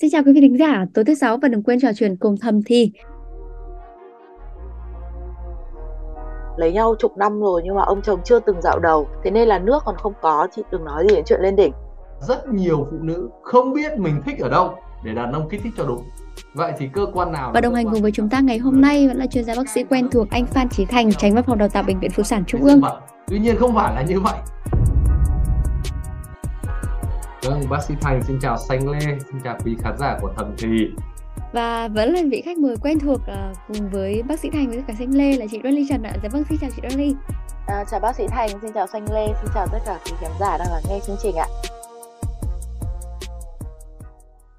Xin chào quý vị thính giả, tối thứ sáu và đừng quên trò chuyện cùng thầm thì. Lấy nhau chục năm rồi nhưng mà ông chồng chưa từng dạo đầu, thế nên là nước còn không có, chị đừng nói gì đến chuyện lên đỉnh. Rất nhiều phụ nữ không biết mình thích ở đâu để đàn ông kích thích cho đúng. Vậy thì cơ quan nào Và đồng hành cùng với chúng ta ngày hôm nay vẫn là chuyên gia bác sĩ quen thuộc anh Phan Chí Thành, tránh văn phòng đào tạo bệnh viện Phụ sản Trung ương. Tuy nhiên không phải là như vậy. Vâng, bác sĩ Thành xin chào Xanh Lê, xin chào quý khán giả của Thầm Thì. Và vẫn là vị khách mời quen thuộc uh, cùng với bác sĩ Thành với cả Xanh Lê là chị Dolly Trần ạ. Dạ vâng, xin chào chị Dolly. À, chào bác sĩ Thành, xin chào Xanh Lê, xin chào tất cả quý khán giả đang lắng nghe chương trình ạ.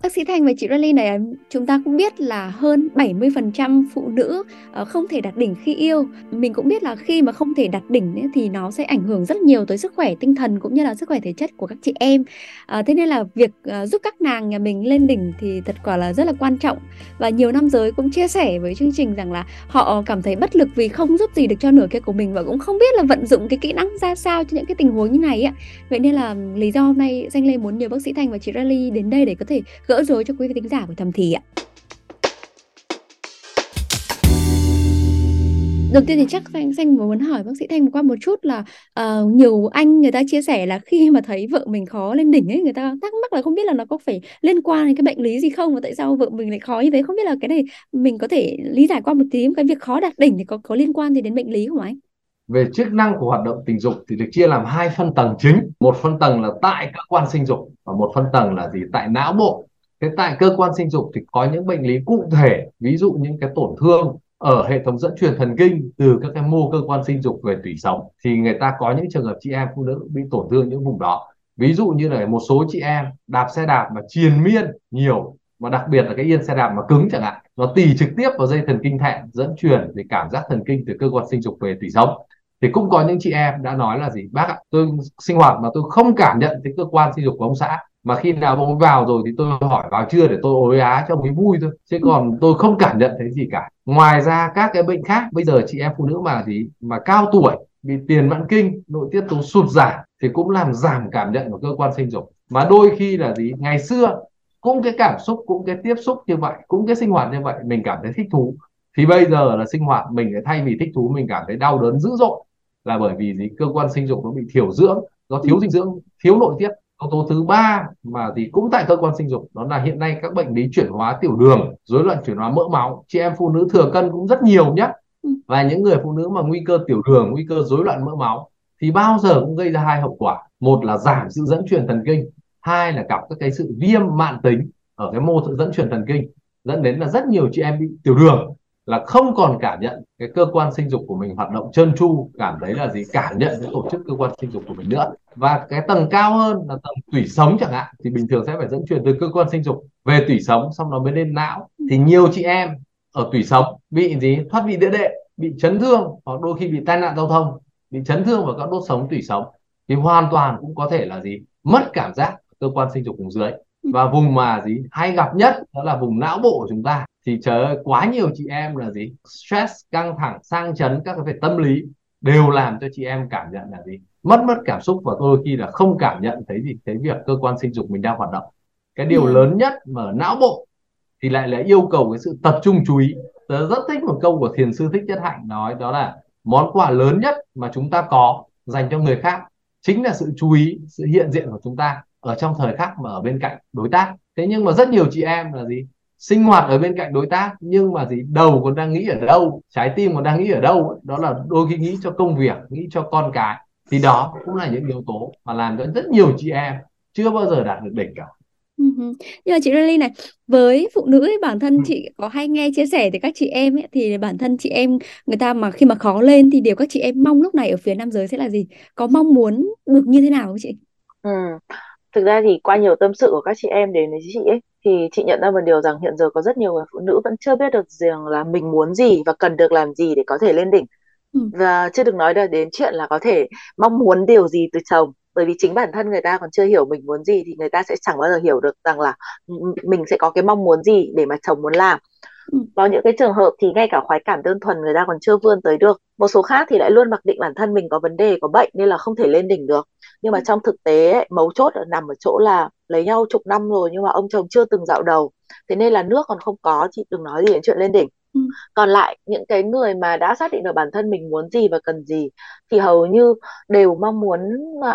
Bác sĩ Thành và chị Rally này à, chúng ta cũng biết là hơn 70% phụ nữ ờ, không thể đạt đỉnh khi yêu. Mình cũng biết là khi mà không thể đạt đỉnh thì nó sẽ ảnh hưởng rất nhiều tới sức khỏe tinh thần cũng như là sức khỏe thể chất của các chị em. Ờ, thế nên là việc ờ, giúp các nàng nhà mình lên đỉnh thì thật quả là rất là quan trọng. Và nhiều nam giới cũng chia sẻ với chương trình rằng là họ cảm thấy bất lực vì không giúp gì được cho nửa kia của mình và cũng không biết là vận dụng cái kỹ năng ra sao cho những cái tình huống như này ạ. Vậy nên là ừ, lý do hôm nay danh Lê muốn nhờ bác sĩ Thành và chị Rally đến đây để có thể gỡ rối cho quý vị thính giả của Thầm Thì ạ. Đầu tiên thì chắc Thanh Xanh muốn hỏi bác sĩ Thanh qua một chút là uh, nhiều anh người ta chia sẻ là khi mà thấy vợ mình khó lên đỉnh ấy người ta thắc mắc là không biết là nó có phải liên quan đến cái bệnh lý gì không và tại sao vợ mình lại khó như thế không biết là cái này mình có thể lý giải qua một tí cái việc khó đạt đỉnh thì có có liên quan gì đến bệnh lý không anh? Về chức năng của hoạt động tình dục thì được chia làm hai phân tầng chính, một phân tầng là tại cơ quan sinh dục và một phân tầng là gì tại não bộ thế tại cơ quan sinh dục thì có những bệnh lý cụ thể, ví dụ những cái tổn thương ở hệ thống dẫn truyền thần kinh từ các cái mô cơ quan sinh dục về tủy sống. Thì người ta có những trường hợp chị em phụ nữ bị tổn thương những vùng đó. Ví dụ như là một số chị em đạp xe đạp mà triền miên nhiều và đặc biệt là cái yên xe đạp mà cứng chẳng hạn, nó tì trực tiếp vào dây thần kinh thẹn, dẫn truyền thì cảm giác thần kinh từ cơ quan sinh dục về tủy sống. Thì cũng có những chị em đã nói là gì, bác ạ, tôi sinh hoạt mà tôi không cảm nhận cái cơ quan sinh dục của ông xã mà khi nào ông vào rồi thì tôi hỏi vào chưa để tôi ối á cho mới vui thôi. Chứ còn tôi không cảm nhận thấy gì cả. Ngoài ra các cái bệnh khác, bây giờ chị em phụ nữ mà gì, mà cao tuổi bị tiền mãn kinh, nội tiết tố sụt giảm thì cũng làm giảm cảm nhận của cơ quan sinh dục. Mà đôi khi là gì, ngày xưa cũng cái cảm xúc, cũng cái tiếp xúc như vậy, cũng cái sinh hoạt như vậy, mình cảm thấy thích thú. Thì bây giờ là sinh hoạt mình thay vì thích thú, mình cảm thấy đau đớn dữ dội là bởi vì gì, cơ quan sinh dục nó bị thiểu dưỡng do thiếu dinh dưỡng, thiếu nội tiết yếu tố thứ ba mà thì cũng tại cơ quan sinh dục, đó là hiện nay các bệnh lý chuyển hóa tiểu đường, rối loạn chuyển hóa mỡ máu. Chị em phụ nữ thừa cân cũng rất nhiều nhé và những người phụ nữ mà nguy cơ tiểu đường, nguy cơ rối loạn mỡ máu thì bao giờ cũng gây ra hai hậu quả. Một là giảm sự dẫn truyền thần kinh, hai là gặp các cái sự viêm mạng tính ở cái mô dẫn truyền thần kinh, dẫn đến là rất nhiều chị em bị tiểu đường là không còn cảm nhận cái cơ quan sinh dục của mình hoạt động trơn tru, cảm thấy là gì? Cảm nhận cái tổ chức cơ quan sinh dục của mình nữa. Và cái tầng cao hơn là tầng tủy sống chẳng hạn, thì bình thường sẽ phải dẫn truyền từ cơ quan sinh dục về tủy sống, xong nó mới lên não. Thì nhiều chị em ở tủy sống bị gì? Thoát vị đĩa đệm, bị chấn thương, hoặc đôi khi bị tai nạn giao thông, bị chấn thương vào các đốt sống tủy sống. Thì hoàn toàn cũng có thể là gì? Mất cảm giác cơ quan sinh dục vùng dưới. Và vùng mà gì? Hay gặp nhất đó là vùng não bộ của chúng ta thì ơi quá nhiều chị em là gì? Stress căng thẳng sang chấn các cái về tâm lý đều làm cho chị em cảm nhận là gì? Mất mất cảm xúc và đôi khi là không cảm nhận thấy gì thấy việc cơ quan sinh dục mình đang hoạt động. Cái điều ừ. lớn nhất mà ở não bộ thì lại là yêu cầu cái sự tập trung chú ý. Tớ rất thích một câu của thiền sư thích nhất hạnh nói đó là món quà lớn nhất mà chúng ta có dành cho người khác chính là sự chú ý sự hiện diện của chúng ta ở trong thời khắc mà ở bên cạnh đối tác. Thế nhưng mà rất nhiều chị em là gì sinh hoạt ở bên cạnh đối tác nhưng mà gì đầu còn đang nghĩ ở đâu trái tim còn đang nghĩ ở đâu đó là đôi khi nghĩ cho công việc nghĩ cho con cái. Thì đó cũng là những yếu tố mà làm cho rất nhiều chị em chưa bao giờ đạt được đỉnh cả. Nhưng mà chị Lily này với phụ nữ ấy, bản thân chị có hay nghe chia sẻ từ các chị em ấy, thì bản thân chị em người ta mà khi mà khó lên thì điều các chị em mong lúc này ở phía nam giới sẽ là gì? Có mong muốn được như thế nào không chị? Ừ. Thực ra thì qua nhiều tâm sự của các chị em đến với chị ấy thì chị nhận ra một điều rằng hiện giờ có rất nhiều người phụ nữ vẫn chưa biết được rằng là mình muốn gì và cần được làm gì để có thể lên đỉnh ừ. và chưa được nói đến chuyện là có thể mong muốn điều gì từ chồng bởi vì chính bản thân người ta còn chưa hiểu mình muốn gì thì người ta sẽ chẳng bao giờ hiểu được rằng là mình sẽ có cái mong muốn gì để mà chồng muốn làm ừ. Có những cái trường hợp thì ngay cả khoái cảm đơn thuần người ta còn chưa vươn tới được. Một số khác thì lại luôn mặc định bản thân mình có vấn đề có bệnh nên là không thể lên đỉnh được. Nhưng mà ừ. trong thực tế ấy, mấu chốt ở nằm ở chỗ là lấy nhau chục năm rồi nhưng mà ông chồng chưa từng dạo đầu. Thế nên là nước còn không có chị đừng nói gì đến chuyện lên đỉnh. Ừ. còn lại những cái người mà đã xác định được bản thân mình muốn gì và cần gì thì hầu như đều mong muốn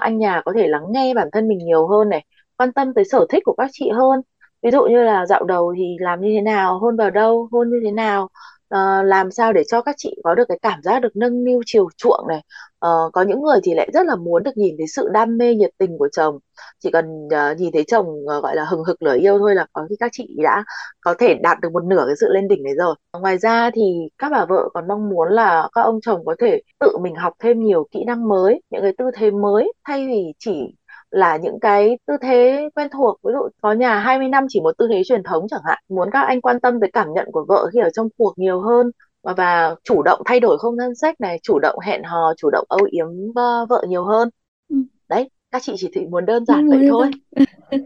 anh nhà có thể lắng nghe bản thân mình nhiều hơn này quan tâm tới sở thích của các chị hơn ví dụ như là dạo đầu thì làm như thế nào hôn vào đâu hôn như thế nào uh, làm sao để cho các chị có được cái cảm giác được nâng niu chiều chuộng này. Uh, có những người thì lại rất là muốn được nhìn thấy sự đam mê nhiệt tình của chồng. Chỉ cần uh, nhìn thấy chồng uh, gọi là hừng hực lửa yêu thôi là có khi các chị đã có thể đạt được một nửa cái sự lên đỉnh đấy rồi. Ngoài ra thì các bà vợ còn mong muốn là các ông chồng có thể tự mình học thêm nhiều kỹ năng mới những cái tư thế mới thay vì chỉ là những cái tư thế quen thuộc ví dụ có nhà 20 năm chỉ một tư thế truyền thống chẳng hạn muốn các anh quan tâm tới cảm nhận của vợ khi ở trong cuộc nhiều hơn và, và chủ động thay đổi không gian sách này chủ động hẹn hò chủ động âu yếm vợ nhiều hơn ừ. đấy các chị chỉ thị muốn đơn giản vậy thôi.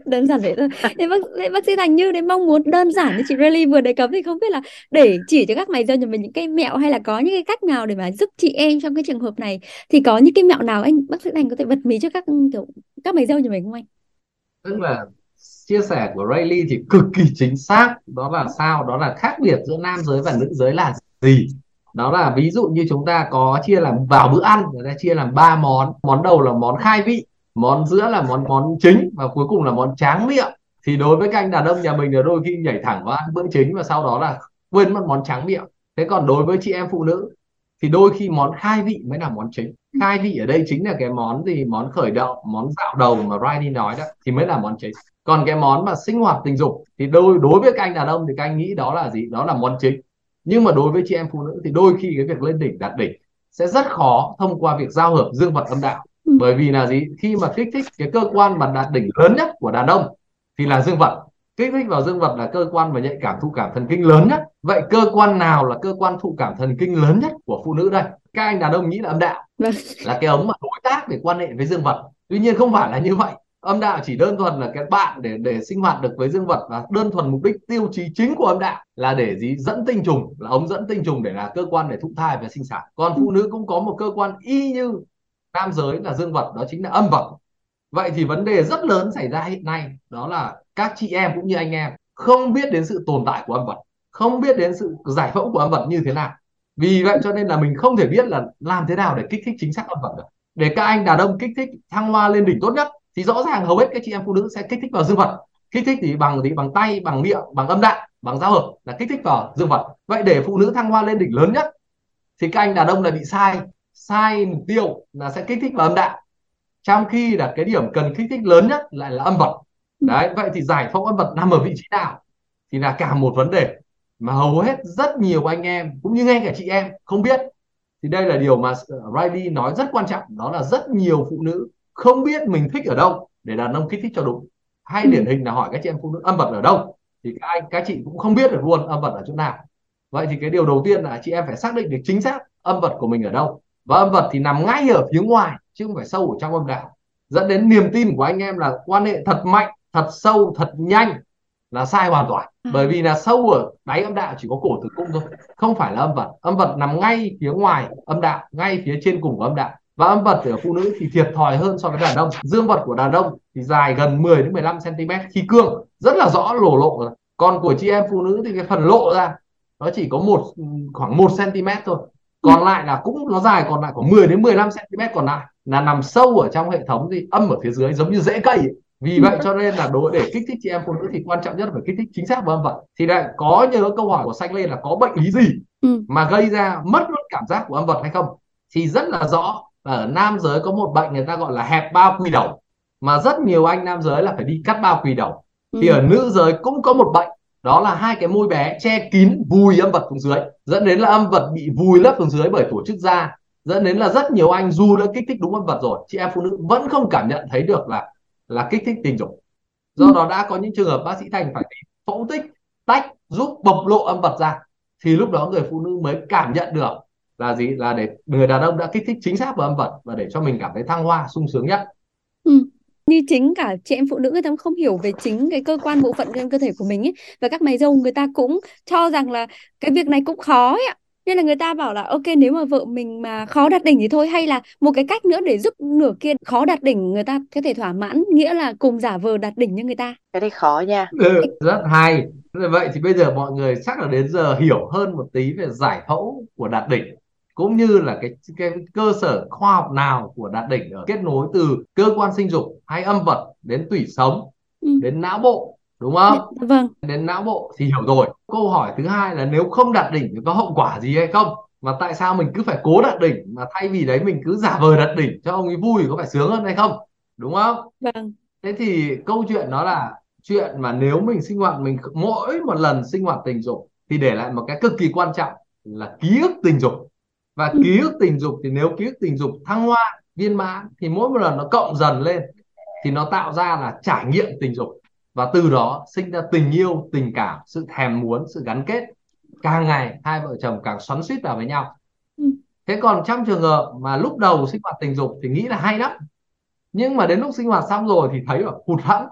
đơn giản vậy thôi. Thế bác, thế bác sĩ thành như đấy mong muốn đơn giản như chị Really vừa đề cập thì không biết là để chỉ cho các mày dâu nhà mình những cái mẹo hay là có những cái cách nào để mà giúp chị em trong cái trường hợp này thì có những cái mẹo nào anh bác sĩ thành có thể bật mí cho các kiểu các mày dâu nhà mình không anh? Tức là chia sẻ của Rayleigh thì cực kỳ chính xác. Đó là sao? Đó là khác biệt giữa nam giới và nữ giới là gì? Đó là ví dụ như chúng ta có chia làm vào bữa ăn người ta chia làm ba món. Món đầu là món khai vị món giữa là món món chính và cuối cùng là món tráng miệng. Thì đối với các anh đàn ông nhà mình là đôi khi nhảy thẳng vào ăn bữa chính và sau đó là quên mất món tráng miệng. Thế còn đối với chị em phụ nữ thì đôi khi món khai vị mới là món chính. Khai vị ở đây chính là cái món gì? Món khởi động, món dạo đầu mà Riley nói đó, thì mới là món chính. Còn cái món mà sinh hoạt tình dục thì đôi, đối với các anh đàn ông thì các anh nghĩ đó là gì? Đó là món chính. Nhưng mà đối với chị em phụ nữ thì đôi khi cái việc lên đỉnh đạt đỉnh sẽ rất khó thông qua việc giao hợp dương vật âm đạo bởi vì là gì? Khi mà kích thích cái cơ quan mà đạt đỉnh lớn nhất của đàn ông thì là dương vật. Kích thích vào dương vật là cơ quan mà nhạy cảm thụ cảm thần kinh lớn nhất. Vậy cơ quan nào là cơ quan thụ cảm thần kinh lớn nhất của phụ nữ đây? Các anh đàn ông nghĩ là âm đạo. Vâng. là cái ống mà đối tác để quan hệ với dương vật. Tuy nhiên không phải là như vậy. Âm đạo chỉ đơn thuần là cái bạn để để sinh hoạt được với dương vật và đơn thuần mục đích tiêu chí chính của âm đạo là để gì? Dẫn tinh trùng là ống dẫn tinh trùng để là cơ quan để thụ thai và sinh sản. Còn phụ nữ cũng có một cơ quan y như nam giới là dương vật, đó chính là âm vật. Vậy thì vấn đề rất lớn xảy ra hiện nay, đó là các chị em cũng như anh em không biết đến sự tồn tại của âm vật, không biết đến sự giải phẫu của âm vật như thế nào. Vì vậy cho nên là mình không thể biết là làm thế nào để kích thích chính xác âm vật được. Để các anh đàn ông kích thích thăng hoa lên đỉnh tốt nhất thì rõ ràng hầu hết các chị em phụ nữ sẽ kích thích vào dương vật. Kích thích thì bằng thì bằng tay, bằng miệng, bằng âm đạo bằng giao hợp là kích thích vào dương vật. Vậy để phụ nữ thăng hoa lên đỉnh lớn nhất thì các anh đàn ông lại bị sai sai mục tiêu là sẽ kích thích vào âm đạo. Trong khi là cái điểm cần kích thích lớn nhất lại là âm vật. Đấy vậy thì giải phẫu âm vật nằm ở vị trí nào? Thì là cả một vấn đề mà hầu hết rất nhiều anh em cũng như ngay cả chị em không biết. Thì đây là điều mà Riley nói rất quan trọng đó là rất nhiều phụ nữ không biết mình thích ở đâu để đàn ông kích thích cho đúng. Hay điển hình là hỏi các chị em phụ nữ âm vật ở đâu thì các anh các chị cũng không biết được luôn âm vật ở chỗ nào. Vậy thì cái điều đầu tiên là chị em phải xác định được chính xác âm vật của mình ở đâu và âm vật thì nằm ngay ở phía ngoài chứ không phải sâu ở trong âm đạo. Dẫn đến niềm tin của anh em là quan hệ thật mạnh thật sâu thật nhanh là sai hoàn toàn. À. bởi vì là sâu ở đáy âm đạo chỉ có cổ tử cung thôi không phải là âm vật. Âm vật nằm ngay phía ngoài âm đạo ngay phía trên cùng của âm đạo. Và âm vật ở phụ nữ thì thiệt thòi hơn so với đàn ông. Dương vật của đàn ông thì dài gần 10 đến 15 cm khi cương rất là rõ lổ lộ rồi. Còn của chị em phụ nữ thì cái phần lộ ra nó chỉ có một khoảng 1 cm thôi còn lại là cũng nó dài còn lại có 10 đến 15 cm còn lại là nằm sâu ở trong hệ thống gì âm ở phía dưới giống như rễ cây ấy. vì vậy cho nên là đối để kích thích chị em phụ nữ thì quan trọng nhất là phải kích thích chính xác vào âm vật thì lại có nhớ câu hỏi của xanh lên là có bệnh lý gì ừ. mà gây ra mất luôn cảm giác của âm vật hay không thì rất là rõ ở nam giới có một bệnh người ta gọi là hẹp bao quy đầu mà rất nhiều anh nam giới là phải đi cắt bao quy đầu ừ. thì ở nữ giới cũng có một bệnh đó là hai cái môi bé che kín vùi âm vật xuống dưới, dẫn đến là âm vật bị vùi lấp xuống dưới bởi tổ chức da, dẫn đến là rất nhiều anh dù đã kích thích đúng âm vật rồi, chị em phụ nữ vẫn không cảm nhận thấy được là là kích thích tình dục do đó đã có những trường hợp bác sĩ thành phải phẫu tích, tách, giúp bộc lộ âm vật ra, thì lúc đó người phụ nữ mới cảm nhận được là gì là để người đàn ông đã kích thích chính xác vào âm vật và để cho mình cảm thấy thăng hoa, sung sướng nhất như chính cả chị em phụ nữ người ta cũng không hiểu về chính cái cơ quan bộ phận trên cơ thể của mình ấy. Và các mày dâu người ta cũng cho rằng là cái việc này cũng khó ấy ạ. Nên là người ta bảo là ok nếu mà vợ mình mà khó đạt đỉnh thì thôi. Hay là một cái cách nữa để giúp nửa kia khó đạt đỉnh người ta có thể thỏa mãn nghĩa là cùng giả vờ đạt đỉnh như người ta. Cái này khó nha. Ừ, rất hay. Vậy thì bây giờ mọi người chắc là đến giờ hiểu hơn một tí về giải phẫu của đạt đỉnh cũng như là cái cái cơ sở khoa học nào của đạt đỉnh ở kết nối từ cơ quan sinh dục hay âm vật đến tủy sống ừ. đến não bộ đúng không? Dạ, vâng. Đến não bộ thì hiểu rồi. Câu hỏi thứ hai là nếu không đạt đỉnh thì có hậu quả gì hay không? Mà tại sao mình cứ phải cố đạt đỉnh mà thay vì đấy mình cứ giả vờ đạt đỉnh cho ông ấy vui có phải sướng hơn hay không? Đúng không? Vâng. Thế thì câu chuyện đó là chuyện mà nếu mình sinh hoạt mình mỗi một lần sinh hoạt tình dục thì để lại một cái cực kỳ quan trọng là ký ức tình dục và ký ức tình dục thì nếu ký ức tình dục thăng hoa viên mãn thì mỗi một lần nó cộng dần lên thì nó tạo ra là trải nghiệm tình dục. Và từ đó sinh ra tình yêu tình cảm sự thèm muốn sự gắn kết. Càng ngày hai vợ chồng càng xoắn suýt vào với nhau. Ừ. thế còn trong trường hợp mà lúc đầu sinh hoạt tình dục thì nghĩ là hay lắm. Nhưng mà đến lúc sinh hoạt xong rồi thì thấy là hụt hẫng.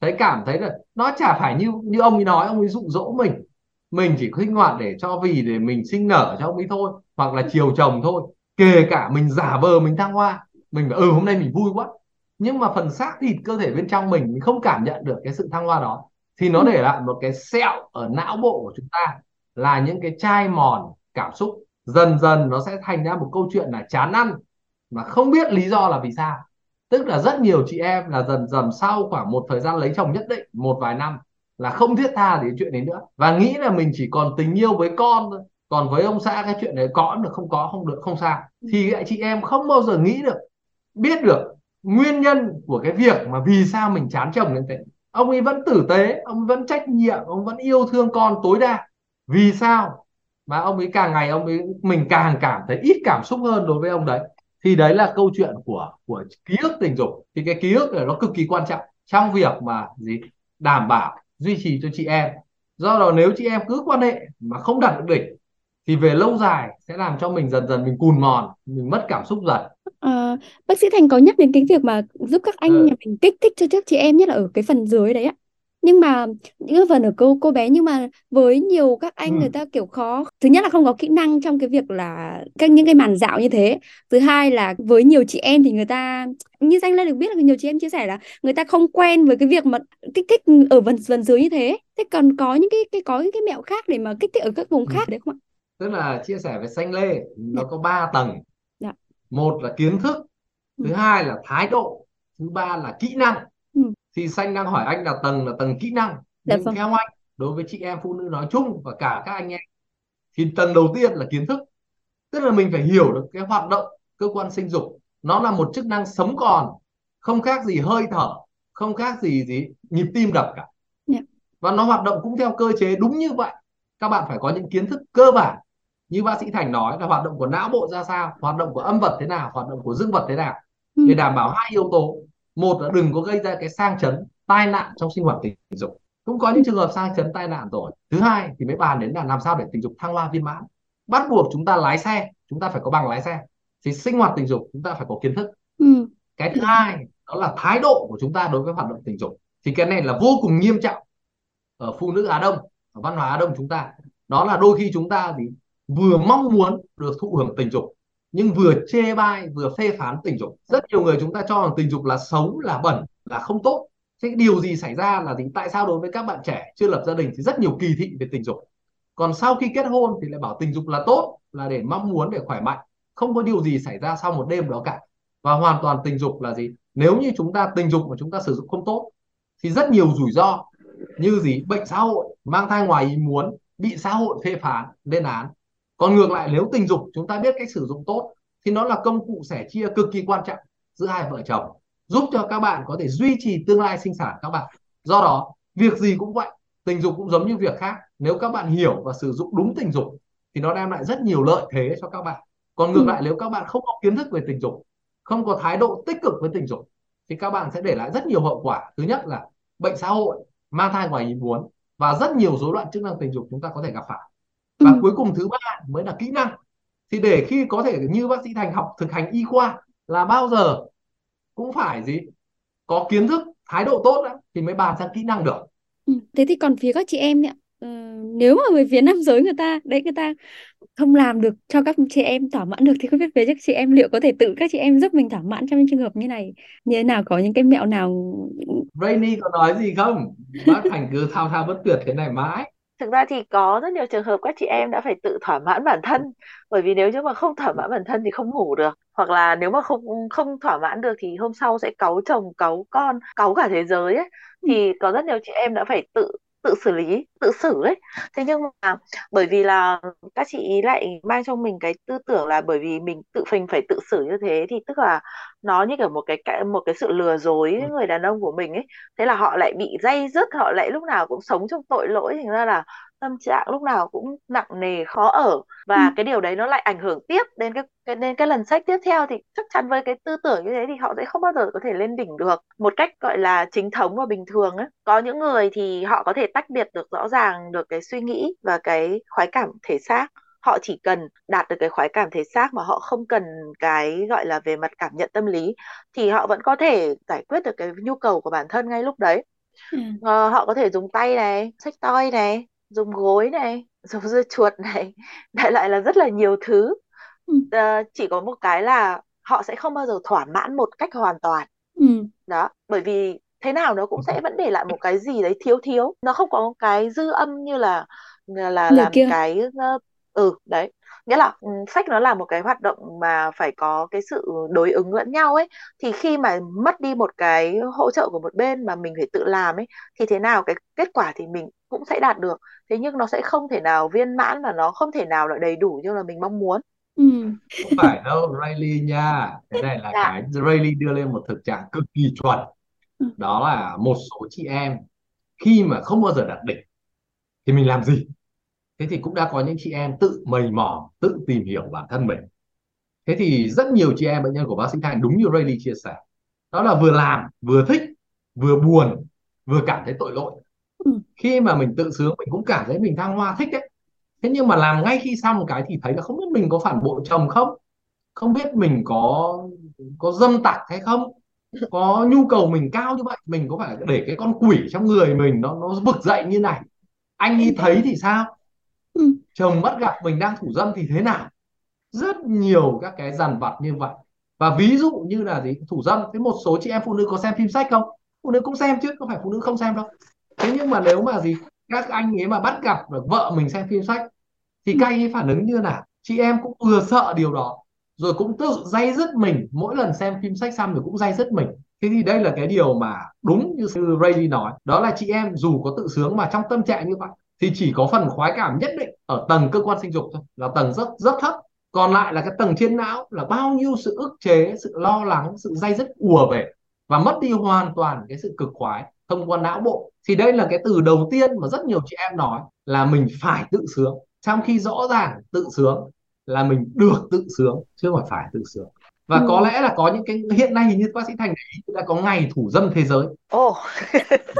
Thấy cảm thấy là nó chả phải như như ông ấy nói ông ấy dụ dỗ mình mình chỉ sinh hoạt để cho vì để mình sinh nở cho ông ấy thôi hoặc là chiều chồng thôi. Kể cả mình giả vờ mình thăng hoa mình ừ hôm nay mình vui quá. Nhưng mà phần xác thịt cơ thể bên trong mình mình không cảm nhận được cái sự thăng hoa đó. Thì nó ừ. để lại một cái sẹo ở não bộ của chúng ta là những cái chai mòn cảm xúc. Dần dần nó sẽ thành ra một câu chuyện là chán ăn mà không biết lý do là vì sao. Tức là rất nhiều chị em là dần dần sau khoảng một thời gian lấy chồng nhất định một vài năm là không thiết tha đến chuyện đấy nữa. Và nghĩ là mình chỉ còn tình yêu với con thôi. Còn với ông xã cái chuyện đấy có cũng được không có không được không sao. Ừ. thì lại chị em không bao giờ nghĩ được biết được nguyên nhân của cái việc mà vì sao mình chán chồng như thế. Ông ấy vẫn tử tế ông vẫn trách nhiệm ông vẫn yêu thương con tối đa. Vì sao? Mà ông ấy càng ngày ông ấy mình càng cảm thấy ít cảm xúc hơn đối với ông đấy. Thì đấy là câu chuyện của của ký ức tình dục. Thì cái ký ức này nó cực kỳ quan trọng trong việc mà gì? Đảm bảo duy trì cho chị em. Do đó nếu chị em cứ quan hệ mà không đạt được đỉnh thì về lâu dài sẽ làm cho mình dần dần mình cùn mòn mình mất cảm xúc dần. À, bác sĩ Thành có nhắc đến cái việc mà giúp các anh ừ. nhà mình kích thích cho các chị em nhất là ở cái phần dưới đấy ạ nhưng mà những cái phần ở cô cô bé nhưng mà với nhiều các anh ừ. người ta kiểu khó thứ nhất là không có kỹ năng trong cái việc là các những cái màn dạo như thế thứ hai là với nhiều chị em thì người ta như danh lên được biết là nhiều chị em chia sẻ là người ta không quen với cái việc mà kích thích ở phần phần dưới như thế thế còn có những cái cái có những cái mẹo khác để mà kích thích ở các vùng ừ. khác đấy không ạ tức là chia sẻ về xanh lê nó dạ. có 3 tầng dạ. một là kiến thức thứ ừ. hai là thái độ thứ ba là kỹ năng ừ. Thì xanh đang hỏi anh là tầng là tầng kỹ năng dạ, nhưng vâng. theo anh đối với chị em phụ nữ nói chung và cả các anh em thì tầng đầu tiên là kiến thức tức là mình phải hiểu được cái hoạt động cơ quan sinh dục nó là một chức năng sống còn không khác gì hơi thở không khác gì gì nhịp tim đập cả yeah. Dạ. và nó hoạt động cũng theo cơ chế đúng như vậy các bạn phải có những kiến thức cơ bản như bác sĩ Thành nói là hoạt động của não bộ ra sao hoạt động của âm vật thế nào hoạt động của dương vật thế nào ừ. để đảm bảo hai yếu tố một là đừng có gây ra cái sang chấn tai nạn trong sinh hoạt tình dục. Cũng có những trường hợp sang chấn tai nạn rồi. Thứ hai thì mới bàn đến là làm sao để tình dục thăng hoa viên mãn. Bắt buộc chúng ta lái xe chúng ta phải có bằng lái xe. Thì sinh hoạt tình dục chúng ta phải có kiến thức. Ừ. cái thứ hai đó là thái độ của chúng ta đối với hoạt động tình dục. Thì cái này là vô cùng nghiêm trọng ở phụ nữ Á Đông ở văn hóa Á Đông chúng ta. Đó là đôi khi chúng ta thì vừa mong muốn được thụ hưởng tình dục nhưng vừa chê bai, vừa phê phán tình dục. Rất nhiều người chúng ta cho rằng tình dục là xấu là bẩn, là không tốt. Thế điều gì xảy ra là gì? Tại sao đối với các bạn trẻ chưa lập gia đình thì rất nhiều kỳ thị về tình dục. Còn sau khi kết hôn thì lại bảo tình dục là tốt, là để mong muốn để khỏe mạnh. Không có điều gì xảy ra sau một đêm đó cả. Và hoàn toàn tình dục là gì? Nếu như chúng ta tình dục mà chúng ta sử dụng không tốt, thì rất nhiều rủi ro như gì? Bệnh xã hội, mang thai ngoài ý muốn, bị xã hội phê phán, lên án còn ngược lại nếu tình dục chúng ta biết cách sử dụng tốt thì nó là công cụ sẻ chia cực kỳ quan trọng giữa hai vợ chồng giúp cho các bạn có thể duy trì tương lai sinh sản các bạn. Do đó việc gì cũng vậy tình dục cũng giống như việc khác. Nếu các bạn hiểu và sử dụng đúng tình dục thì nó đem lại rất nhiều lợi thế cho các bạn. Còn ngược ừ. lại nếu các bạn không có kiến thức về tình dục không có thái độ tích cực với tình dục thì các bạn sẽ để lại rất nhiều hậu quả. Thứ nhất là bệnh xã hội mang thai ngoài ý muốn và rất nhiều rối loạn chức năng tình dục chúng ta có thể gặp phải và ừ. cuối cùng thứ ba mới là kỹ năng. Thì để khi có thể như bác sĩ thành học thực hành y khoa là bao giờ cũng phải gì? Có kiến thức thái độ tốt đó, thì mới bàn sang kỹ năng được. Ừ. thế thì còn phía các chị em nhỉ ừ, nếu mà về phía nam giới người ta đấy người ta không làm được cho các chị em thỏa mãn được thì không biết về các chị em liệu có thể tự các chị em giúp mình thỏa mãn trong những trường hợp như này? Như thế nào có những cái mẹo nào? Rainy có nói gì không? Bác Thành cứ thao thao bất tuyệt thế này mãi thực ra thì có rất nhiều trường hợp các chị em đã phải tự thỏa mãn bản thân. Bởi vì nếu như mà không thỏa mãn bản thân thì không ngủ được. Hoặc là nếu mà không không thỏa mãn được thì hôm sau sẽ cáu chồng cáu con cáu cả thế giới ấy. Thì có rất nhiều chị em đã phải tự tự xử lý tự xử ấy. Thế nhưng mà bởi vì là các chị lại mang trong mình cái tư tưởng là bởi vì mình tự mình phải tự xử như thế thì tức là nó như kiểu một cái một cái sự lừa dối người đàn ông của mình ấy. Thế là họ lại bị dây dứt họ lại lúc nào cũng sống trong tội lỗi thành ra là tâm trạng lúc nào cũng nặng nề khó ở và ừ. cái điều đấy nó lại ảnh hưởng tiếp đến cái, cái đến cái lần sách tiếp theo thì chắc chắn với cái tư tưởng như thế thì họ sẽ không bao giờ có thể lên đỉnh được một cách gọi là chính thống và bình thường ấy có những người thì họ có thể tách biệt được rõ ràng được cái suy nghĩ và cái khoái cảm thể xác họ chỉ cần đạt được cái khoái cảm thể xác mà họ không cần cái gọi là về mặt cảm nhận tâm lý thì họ vẫn có thể giải quyết được cái nhu cầu của bản thân ngay lúc đấy ừ. ờ, họ có thể dùng tay này sách toy này dùng gối này dùng dưa chuột này đại loại là rất là nhiều thứ ừ. ờ, chỉ có một cái là họ sẽ không bao giờ thỏa mãn một cách hoàn toàn ừ. đó bởi vì thế nào nó cũng sẽ vẫn để lại một cái gì đấy thiếu thiếu nó không có cái dư âm như là là làm kia. cái ừ đấy. Nghĩa là ừ, sách nó là một cái hoạt động mà phải có cái sự đối ứng lẫn nhau ấy. Thì khi mà mất đi một cái hỗ trợ của một bên mà mình phải tự làm ấy thì thế nào cái kết quả thì mình cũng sẽ đạt được. Thế nhưng nó sẽ không thể nào viên mãn và nó không thể nào là đầy đủ như là mình mong muốn. Ừ. không phải đâu Riley nha. Cái này là dạ. cái Riley đưa lên một thực trạng cực kỳ chuẩn. Ừ. đó là một số chị em khi mà không bao giờ đạt đỉnh thì mình làm gì thế thì cũng đã có những chị em tự mầy mò tự tìm hiểu bản thân mình. Thế thì rất nhiều chị em bệnh nhân của bác sĩ Thành đúng như Riley chia sẻ. Đó là vừa làm vừa thích vừa buồn vừa cảm thấy tội lỗi. Ừ. khi mà mình tự sướng mình cũng cảm thấy mình thăng hoa thích đấy. Thế nhưng mà làm ngay khi xong cái thì thấy là không biết mình có phản bội chồng không? Không biết mình có có dâm tặc hay không? Có nhu cầu mình cao như vậy? Mình có phải để cái con quỷ trong người mình nó nó vực dậy như này? Anh ấy thấy thì sao chồng bắt gặp mình đang thủ dâm thì thế nào? Rất nhiều các cái dằn vặt như vậy. Và ví dụ như là gì? Thủ dâm. Thế một số chị em phụ nữ có xem phim sách không? Phụ nữ cũng xem chứ, không phải phụ nữ không xem đâu. Thế nhưng mà nếu mà gì? Các anh ấy mà bắt gặp được vợ mình xem phim sách, thì các anh ấy phản ứng như nào? Chị em cũng vừa sợ điều đó, rồi cũng tự dây dứt mình. Mỗi lần xem phim sách xong rồi cũng dây dứt mình. Thế thì đây là cái điều mà đúng như sư Ray nói. Đó là chị em dù có tự sướng mà trong tâm trạng như vậy thì chỉ có phần khoái cảm nhất định ở tầng cơ quan sinh dục thôi là tầng rất rất thấp. Còn lại là cái tầng trên não là bao nhiêu sự ức chế sự lo lắng sự dây dứt ùa về và mất đi hoàn toàn cái sự cực khoái thông qua não bộ. Thì đây là cái từ đầu tiên mà rất nhiều chị em nói là mình phải tự sướng. Trong khi rõ ràng tự sướng là mình được tự sướng chứ không phải tự sướng. Và ừ. có lẽ là có những cái hiện nay hình như bác sĩ thành là có ngày thủ dâm thế giới. Oh.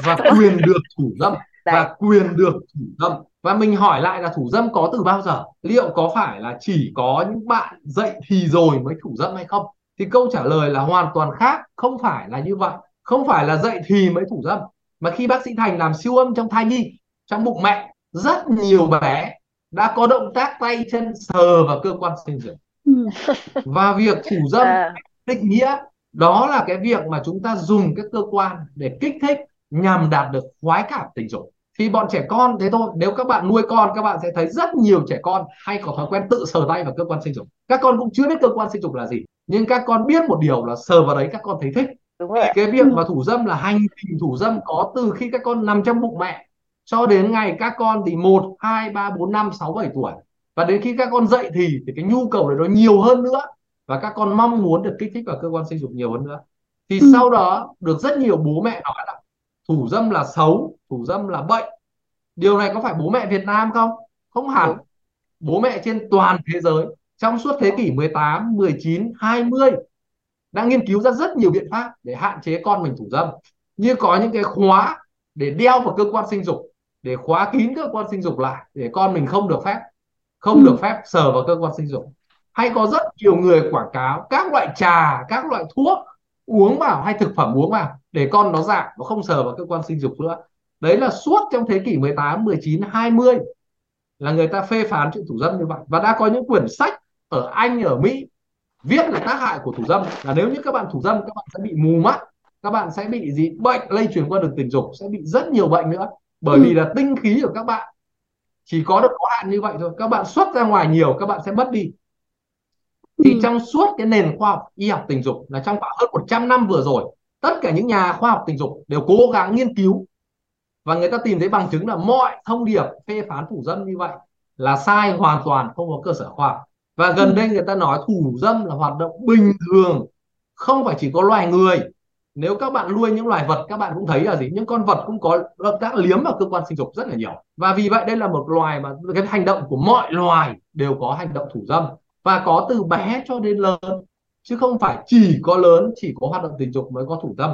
và quyền được thủ dâm và quyền được thủ dâm. Và mình hỏi lại là thủ dâm có từ bao giờ? Liệu có phải là chỉ có những bạn dậy thì rồi mới thủ dâm hay không? Thì câu trả lời là hoàn toàn khác. Không phải là như vậy. Không phải là dậy thì mới thủ dâm. Mà khi bác sĩ thành làm siêu âm trong thai nhi trong bụng mẹ rất nhiều bé đã có động tác tay chân sờ vào cơ quan sinh dục. Và việc thủ dâm à. định nghĩa đó là cái việc mà chúng ta dùng cái cơ quan để kích thích nhằm đạt được khoái cảm tình dục thì bọn trẻ con thế thôi. Nếu các bạn nuôi con các bạn sẽ thấy rất nhiều trẻ con hay có thói quen tự sờ tay vào cơ quan sinh dục. Các con cũng chưa biết cơ quan sinh dục là gì nhưng các con biết một điều là sờ vào đấy các con thấy thích. Đúng rồi. cái việc mà thủ dâm là hành trình thủ dâm có từ khi các con nằm trong bụng mẹ cho đến ngày các con thì một hai ba bốn năm sáu bảy tuổi. Và đến khi các con dậy thì thì cái nhu cầu này nó nhiều hơn nữa và các con mong muốn được kích thích vào cơ quan sinh dục nhiều hơn nữa. Thì ừ. sau đó được rất nhiều bố mẹ nói là thủ dâm là xấu thủ dâm là bệnh. Điều này có phải bố mẹ Việt Nam không? Không hẳn. Ừ. bố mẹ trên toàn thế giới trong suốt thế kỷ 18, 19, 20 đã nghiên cứu ra rất nhiều biện pháp để hạn chế con mình thủ dâm. Như có những cái khóa để đeo vào cơ quan sinh dục để khóa kín cơ quan sinh dục lại để con mình không được phép không được phép sờ vào cơ quan sinh dục. Hay có rất nhiều người quảng cáo các loại trà các loại thuốc uống vào hay thực phẩm uống vào để con nó giảm nó không sờ vào cơ quan sinh dục nữa đấy là suốt trong thế kỷ 18 19 20 là người ta phê phán chuyện thủ dâm như vậy. Và đã có những quyển sách ở Anh ở Mỹ viết là tác hại của thủ dâm. Là nếu như các bạn thủ dâm các bạn sẽ bị mù mắt các bạn sẽ bị gì? Bệnh lây truyền qua đường tình dục sẽ bị rất nhiều bệnh nữa. Bởi ừ. vì là tinh khí của các bạn chỉ có được có hạn như vậy thôi. Các bạn xuất ra ngoài nhiều các bạn sẽ mất đi. Thì ừ. trong suốt cái nền khoa học y học tình dục là trong khoảng hơn 100 năm vừa rồi tất cả những nhà khoa học tình dục đều cố gắng nghiên cứu và người ta tìm thấy bằng chứng là mọi thông điệp phê phán thủ dâm như vậy là sai hoàn toàn không có cơ sở khoa học. Và gần ừ. đây người ta nói thủ dâm là hoạt động bình thường không phải chỉ có loài người. Nếu các bạn nuôi những loài vật các bạn cũng thấy là gì? Những con vật cũng có các liếm vào cơ quan sinh dục rất là nhiều. Và vì vậy đây là một loài mà cái hành động của mọi loài đều có hành động thủ dâm. Và có từ bé cho đến lớn chứ không phải chỉ có lớn chỉ có hoạt động tình dục mới có thủ dâm.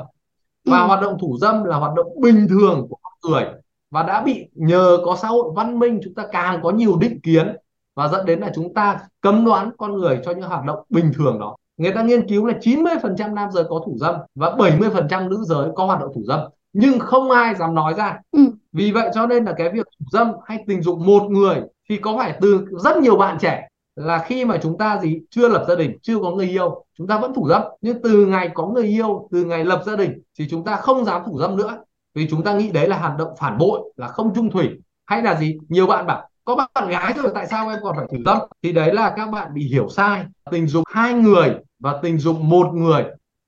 Và ừ. hoạt động thủ dâm là hoạt động bình thường của người và đã bị nhờ có xã hội văn minh chúng ta càng có nhiều định kiến và dẫn đến là chúng ta cấm đoán con người cho những hoạt động bình thường đó. Người ta nghiên cứu là 90% nam giới có thủ dâm và 70% nữ giới có hoạt động thủ dâm. Nhưng không ai dám nói ra. Ừ. vì vậy cho nên là cái việc thủ dâm hay tình dục một người thì có phải từ rất nhiều bạn trẻ là khi mà chúng ta gì chưa lập gia đình chưa có người yêu chúng ta vẫn thủ dâm. Nhưng từ ngày có người yêu từ ngày lập gia đình thì chúng ta không dám thủ dâm nữa vì chúng ta nghĩ đấy là hành động phản bội, là không trung thủy. Hay là gì? Nhiều bạn bảo, có bạn gái rồi tại sao em còn phải thử dâm thì đấy là các bạn bị hiểu sai. Tình dục hai người và tình dục một người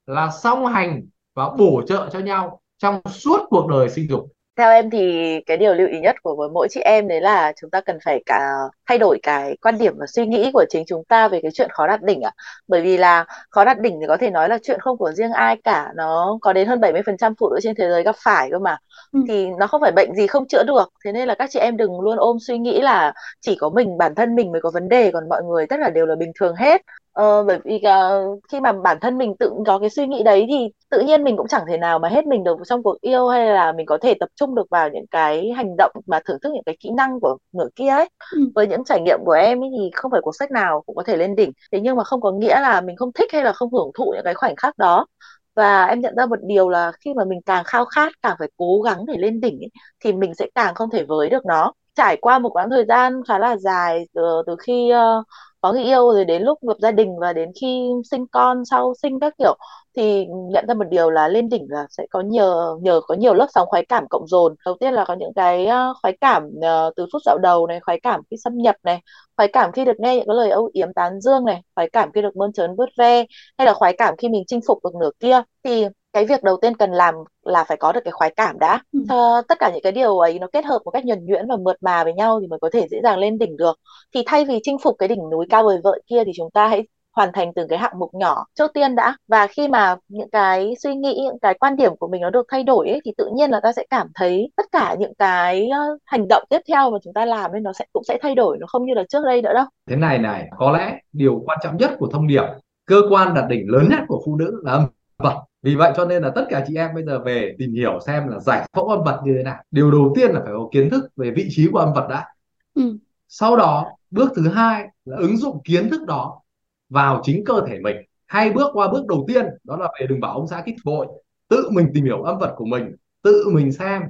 là song hành và bổ trợ cho nhau trong suốt cuộc đời sinh dục theo em thì cái điều lưu ý nhất của mỗi chị em đấy là chúng ta cần phải cả thay đổi cái quan điểm và suy nghĩ của chính chúng ta về cái chuyện khó đạt đỉnh ạ. Bởi vì là khó đạt đỉnh thì có thể nói là chuyện không của riêng ai cả, nó có đến hơn 70% phụ nữ trên thế giới gặp phải cơ mà. Ừ. Thì nó không phải bệnh gì không chữa được. Thế nên là các chị em đừng luôn ôm suy nghĩ là chỉ có mình bản thân mình mới có vấn đề còn mọi người tất cả đều là bình thường hết. Ờ, bởi vì uh, khi mà bản thân mình tự có cái suy nghĩ đấy thì tự nhiên mình cũng chẳng thể nào mà hết mình được trong cuộc yêu hay là mình có thể tập trung được vào những cái hành động mà thưởng thức những cái kỹ năng của nửa kia ấy. Ừ. với những trải nghiệm của em ấy thì không phải cuốn sách nào cũng có thể lên đỉnh. Thế nhưng mà không có nghĩa là mình không thích hay là không hưởng thụ những cái khoảnh khắc đó. Và em nhận ra một điều là khi mà mình càng khao khát càng phải cố gắng để lên đỉnh ấy, thì mình sẽ càng không thể với được nó trải qua một quãng thời gian khá là dài từ, từ khi uh, có người yêu rồi đến lúc lập gia đình và đến khi sinh con sau sinh các kiểu thì nhận ra một điều là lên đỉnh là sẽ có nhờ nhờ có nhiều lớp sóng khoái cảm cộng dồn. Đầu tiên là có những cái ờ, khoái cảm uh, từ phút dạo đầu này khoái cảm khi xâm nhập này khoái cảm khi được nghe những cái lời âu yếm tán dương này khoái cảm khi được mơn trớn vớt ve hay là khoái cảm khi mình chinh phục được nửa kia. Thì cái việc đầu tiên cần làm là phải có được cái khoái cảm đã. Ừ. uh, tất cả những cái điều ấy nó kết hợp một cách nhuần nhuyễn và mượt mà với nhau thì mới có thể dễ dàng lên đỉnh được. Thì thay vì chinh phục cái đỉnh núi cao vời vợi kia thì chúng ta hãy hoàn thành từng cái hạng mục nhỏ trước tiên đã. Và khi mà những cái suy nghĩ những cái quan điểm của mình nó được thay đổi ấy, thì tự nhiên là ta sẽ cảm thấy tất cả những cái hành động tiếp theo mà chúng ta làm ấy nó sẽ cũng sẽ thay đổi nó không như là trước đây nữa đâu. Thế này này có lẽ điều quan trọng nhất của thông điệp cơ quan đạt đỉnh lớn nhất của phụ nữ là âm vật vì vậy cho nên là tất cả chị em bây giờ về tìm hiểu xem là giải phẫu âm vật như thế nào. Điều đầu tiên là phải có kiến thức về vị trí của âm vật đã. Ừ. sau đó bước thứ hai là ứng dụng kiến thức đó vào chính cơ thể mình. Hay bước qua bước đầu tiên đó là về đừng bảo ông xã kích bội tự mình tìm hiểu âm vật của mình tự mình xem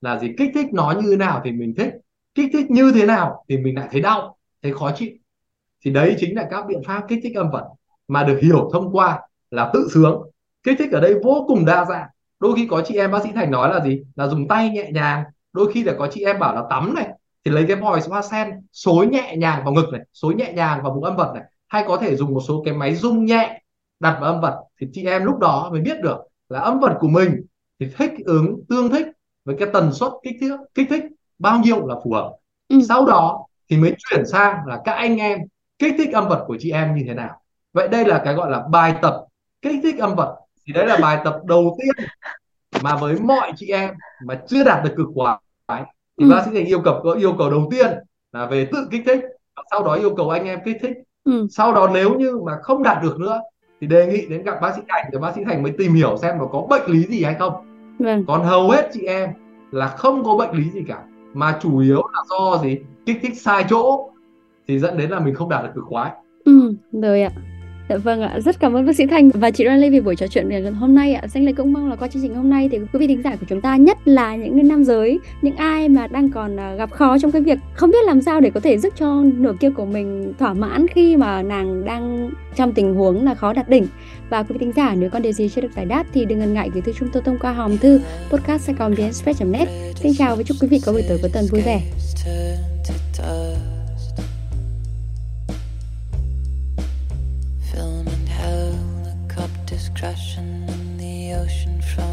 là gì kích thích nó như thế nào thì mình thích kích thích như thế nào thì mình lại thấy đau thấy khó chịu. Thì đấy chính là các biện pháp kích thích âm vật mà được hiểu thông qua là tự sướng kích thích ở đây vô cùng đa dạng. Đôi khi có chị em bác sĩ thành nói là gì? Là dùng tay nhẹ nhàng. Đôi khi là có chị em bảo là tắm này thì lấy cái vòi hoa sen xối nhẹ nhàng vào ngực này xối nhẹ nhàng vào vùng âm vật này. Hay có thể dùng một số cái máy rung nhẹ đặt vào âm vật thì chị em lúc đó mới biết được là âm vật của mình thì thích ứng tương thích với cái tần suất kích thích kích thích bao nhiêu là phù hợp. Ừ. sau đó thì mới chuyển sang là các anh em kích thích âm vật của chị em như thế nào. Vậy đây là cái gọi là bài tập kích thích âm vật thì đấy là bài tập đầu tiên mà với mọi chị em mà chưa đạt được cực khoái thì ừ. bác sĩ thành yêu cầu có yêu cầu đầu tiên là về tự kích thích sau đó yêu cầu anh em kích thích ừ. sau đó nếu như mà không đạt được nữa thì đề nghị đến gặp bác sĩ thành để bác sĩ thành mới tìm hiểu xem nó có bệnh lý gì hay không vâng. còn hầu hết chị em là không có bệnh lý gì cả mà chủ yếu là do gì kích thích sai chỗ thì dẫn đến là mình không đạt được cực khoái ừ rồi ạ Dạ vâng ạ, rất cảm ơn bác sĩ Thành và chị Loan Lê vì buổi trò chuyện ngày hôm nay ạ. xin Lê cũng mong là qua chương trình hôm nay thì quý vị thính giả của chúng ta nhất là những nam giới, những ai mà đang còn à, gặp khó trong cái việc không biết làm sao để có thể giúp cho nửa kia của mình thỏa mãn khi mà nàng đang trong tình huống là khó đạt đỉnh. Và quý vị thính giả nếu còn điều gì chưa được giải đáp thì đừng ngần ngại gửi thư chúng tôi thông qua hòm thư podcast net Xin chào và chúc quý vị có buổi tối cuối tuần vui vẻ. Crashing in the ocean from